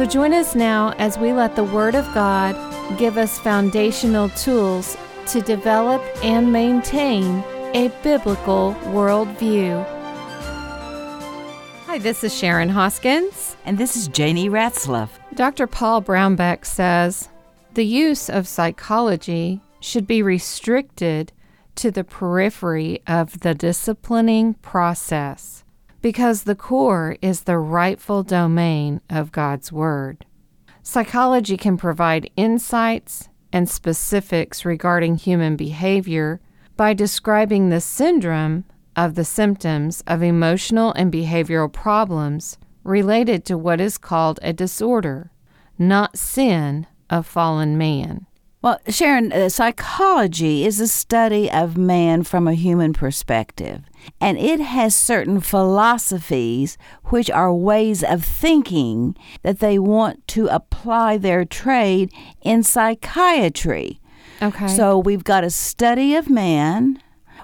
So join us now as we let the Word of God give us foundational tools to develop and maintain a biblical worldview. Hi, this is Sharon Hoskins. And this is Janie Ratzlaff. Dr. Paul Brownback says the use of psychology should be restricted to the periphery of the disciplining process because the core is the rightful domain of God's Word. Psychology can provide insights and specifics regarding human behavior by describing the syndrome of the symptoms of emotional and behavioral problems related to what is called a disorder, not sin of fallen man. Well, Sharon, uh, psychology is a study of man from a human perspective, and it has certain philosophies which are ways of thinking that they want to apply their trade in psychiatry. Okay. So we've got a study of man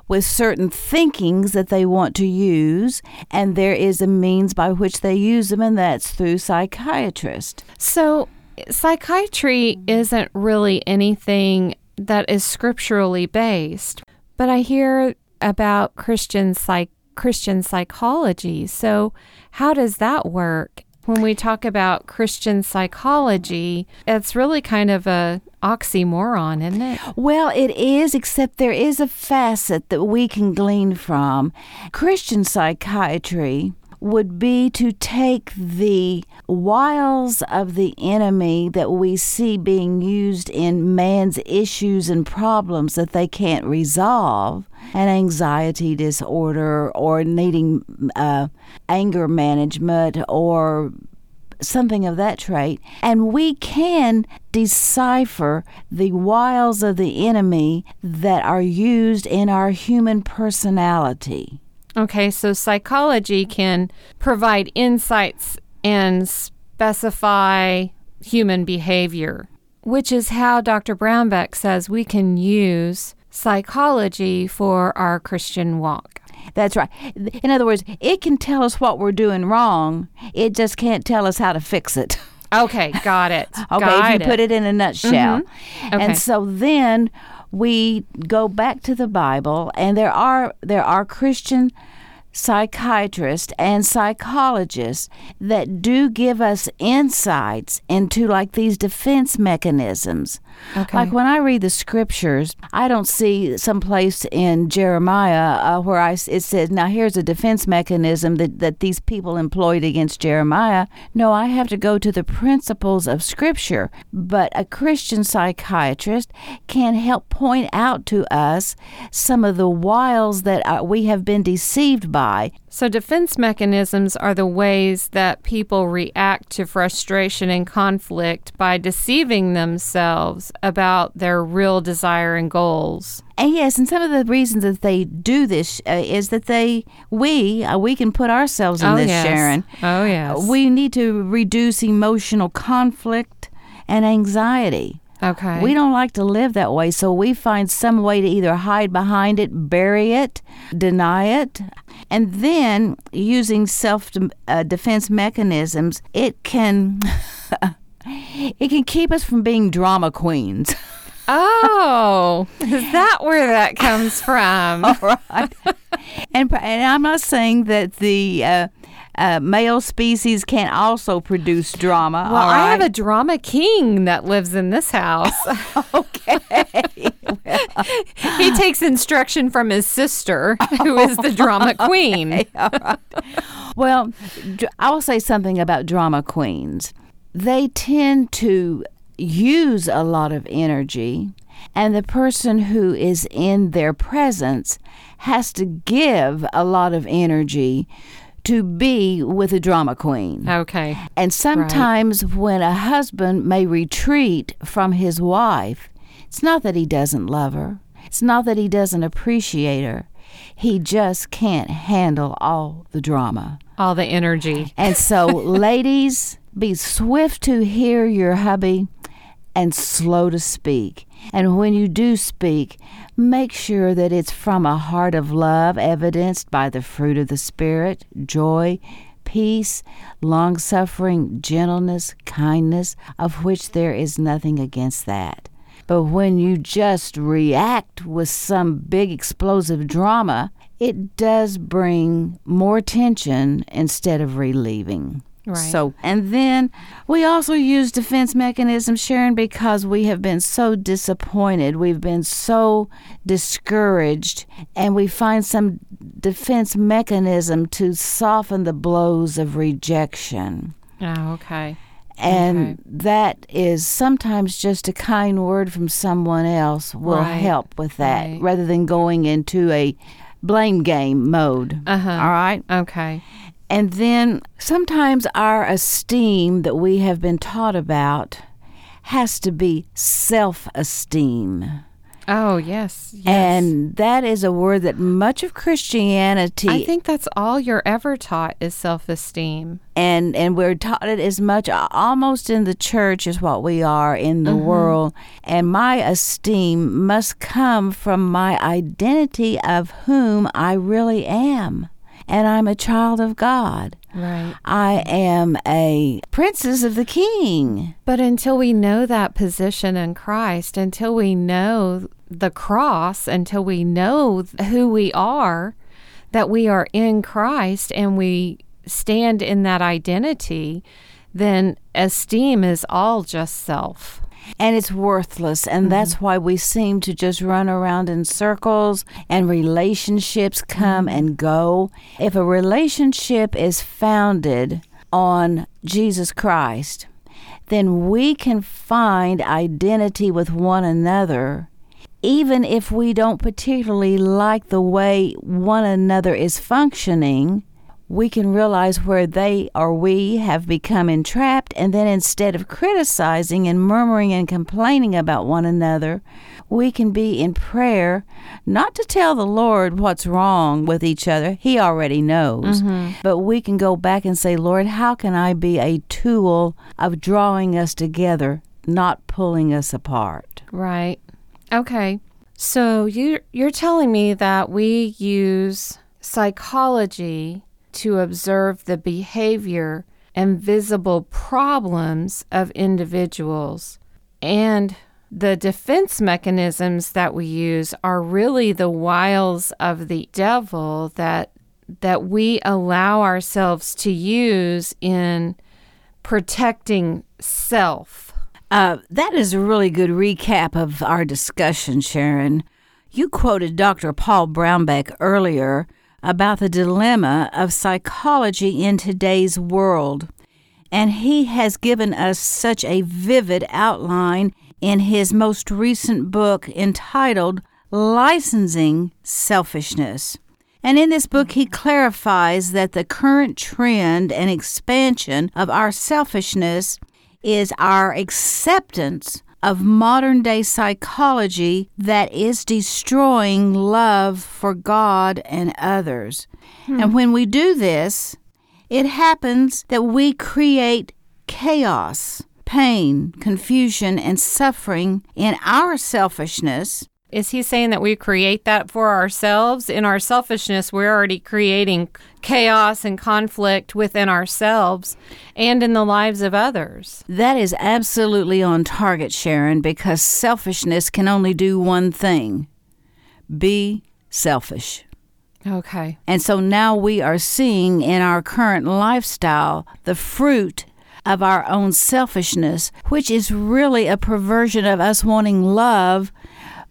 with certain thinkings that they want to use, and there is a means by which they use them, and that's through psychiatrists. So, psychiatry isn't really anything that is scripturally based, but I hear about Christian psych Christian psychology. So, how does that work? When we talk about Christian psychology, it's really kind of a oxymoron, isn't it? Well, it is, except there is a facet that we can glean from. Christian psychiatry would be to take the wiles of the enemy that we see being used in man's issues and problems that they can't resolve, an anxiety disorder or needing uh, anger management or something of that trait, and we can decipher the wiles of the enemy that are used in our human personality. Okay, so psychology can provide insights and specify human behavior, which is how Dr. Brownback says we can use psychology for our Christian walk. That's right. In other words, it can tell us what we're doing wrong. It just can't tell us how to fix it. Okay, got it. okay, got if you it. put it in a nutshell. Mhm. Okay. And so then we go back to the Bible and there are there are Christian psychiatrists and psychologists that do give us insights into like these defense mechanisms. Okay. Like when I read the scriptures, I don't see some place in Jeremiah uh, where I, it says, now here's a defense mechanism that, that these people employed against Jeremiah. No, I have to go to the principles of scripture. But a Christian psychiatrist can help point out to us some of the wiles that uh, we have been deceived by. So, defense mechanisms are the ways that people react to frustration and conflict by deceiving themselves about their real desire and goals. And yes, and some of the reasons that they do this uh, is that they, we, uh, we can put ourselves in oh, this, yes. Sharon. Oh, yes. We need to reduce emotional conflict and anxiety. Okay. We don't like to live that way, so we find some way to either hide behind it, bury it, deny it. And then using self uh, defense mechanisms, it can it can keep us from being drama queens. Oh, is that where that comes from? All right. and, and I'm not saying that the uh, uh, male species can also produce drama. Well, all I have a drama king that lives in this house. okay. he takes instruction from his sister, who is the drama queen. Right. Well, I'll say something about drama queens. They tend to use a lot of energy, and the person who is in their presence has to give a lot of energy to be with a drama queen. Okay. And sometimes when a husband may retreat from his wife, it's not that he doesn't love her, it's not that he doesn't appreciate her. He just can't handle all the drama. All the energy. And so, ladies, be swift to hear your hubby and slow to speak. And when you do speak, make sure that it's from a heart of love, evidenced by the fruit of the Spirit joy, peace, long suffering, gentleness, kindness, of which there is nothing against that. But when you just react with some big explosive drama, it does bring more tension instead of relieving. Right. So, and then we also use defense mechanisms, Sharon, because we have been so disappointed. We've been so discouraged, and we find some defense mechanism to soften the blows of rejection. Oh, okay. And Okay. that is sometimes just a kind word from someone else will Right, help with that right. rather than going into a blame game mode. Uh-huh. All right. Okay. And then sometimes our esteem that we have been taught about has to be self esteem. Oh, yes. yes. And that is a word that much of Christianity I think that's all you're ever taught is self-esteem. and and we're taught it as much almost in the church as what we are in the mm-hmm. world and my esteem must come from my identity of whom I really am and I'm a child of God Right. I am a princess of the king But until we know that position in Christ, until we know the cross, until we know who we are, that we are in Christ and we stand in that identity, then esteem is all just self. And it's worthless. And mm-hmm. that's why we seem to just run around in circles and relationships come mm-hmm. and go. If a relationship is founded on Jesus Christ then we can find identity with one another even if we don't particularly like the way one another is functioning we can realize where they or we have become entrapped, and then instead of criticizing and murmuring and complaining about one another, we can be in prayer, not to tell the Lord what's wrong with each other, He already knows, mm-hmm. but we can go back and say, Lord, how can I be a tool of drawing us together, not pulling us apart? Right. Okay. So you you're telling me that we use psychology to observe the behavior and visible problems of individuals and the defense mechanisms that we use are really the wiles of the devil that that we allow ourselves to use in protecting self. Uh, that is a really good recap of our discussion, Sharon. You quoted Dr. Paul Brownback earlier about the dilemma of psychology in today's world, and he has given us such a vivid outline in his most recent book entitled Licensing Selfishness. And in this book, he clarifies that the current trend and expansion of our selfishness is our acceptance of modern day psychology that is destroying love for God and others. Hmm. And when we do this, it happens that we create chaos, pain, confusion, and suffering in our selfishness. Is he saying that we create that for ourselves? In our selfishness, we're already creating chaos and conflict within ourselves and in the lives of others. That is absolutely on target, Sharon, because selfishness can only do one thing be selfish. Okay. And so now we are seeing in our current lifestyle the fruit of our own selfishness, which is really a perversion of us wanting love,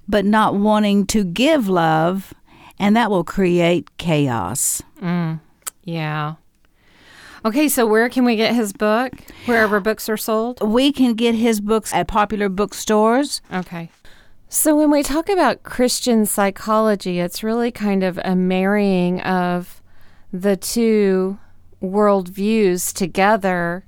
but not wanting to give love. And that will create chaos. Mm, yeah. Okay, so where can we get his book? Wherever books are sold? We can get his books at popular bookstores. Okay. So when we talk about Christian psychology, it's really kind of a marrying of the two worldviews together.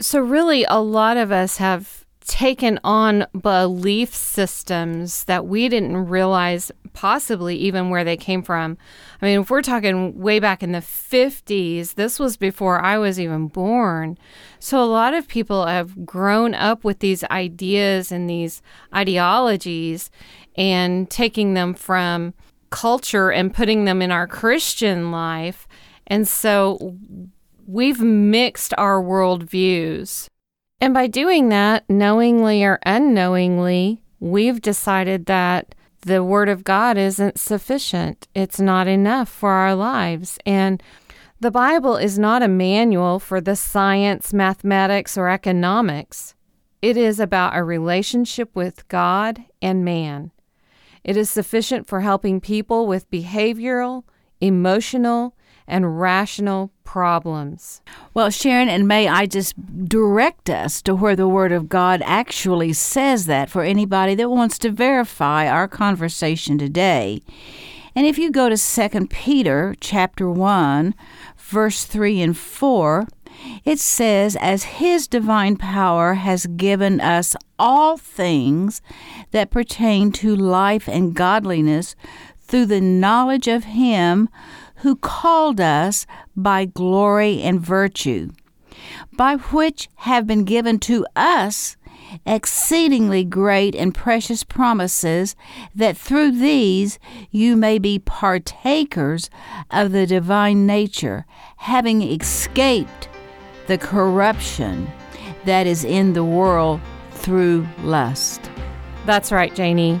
So, really, a lot of us have taken on belief systems that we didn't realize possibly even where they came from. I mean, if we're talking way back in the 50s, this was before I was even born. So a lot of people have grown up with these ideas and these ideologies and taking them from culture and putting them in our Christian life. And so we've mixed our worldviews. And by doing that, knowingly or unknowingly, we've decided that the Word of God isn't sufficient. It's not enough for our lives. And the Bible is not a manual for the science, mathematics, or economics. It is about a relationship with God and man. It is sufficient for helping people with behavioral, emotional, and rational problems. Well, Sharon, and may I just direct us to where the Word of God actually says that for anybody that wants to verify our conversation today. And if you go to 2 Peter chapter 1, verse 3 and 4, it says, As his divine power has given us all things that pertain to life and godliness through the knowledge of him who called us by glory and virtue, by which have been given to us exceedingly great and precious promises, that through these you may be partakers of the divine nature, having escaped the corruption that is in the world through lust. That's right, Janie.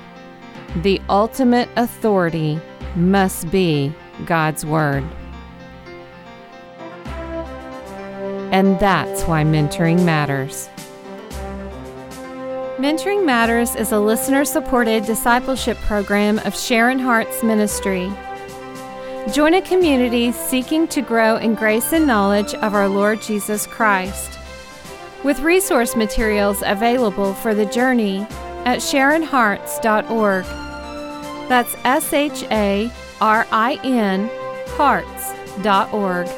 The ultimate authority must be God's Word. And that's why mentoring matters. Mentoring Matters is a listener supported discipleship program of Sharin Hearts ministry. Join a community seeking to grow in grace and knowledge of our Lord Jesus Christ. With resource materials available for the journey at SharinHearts.org. That's S H A R I N hearts.org.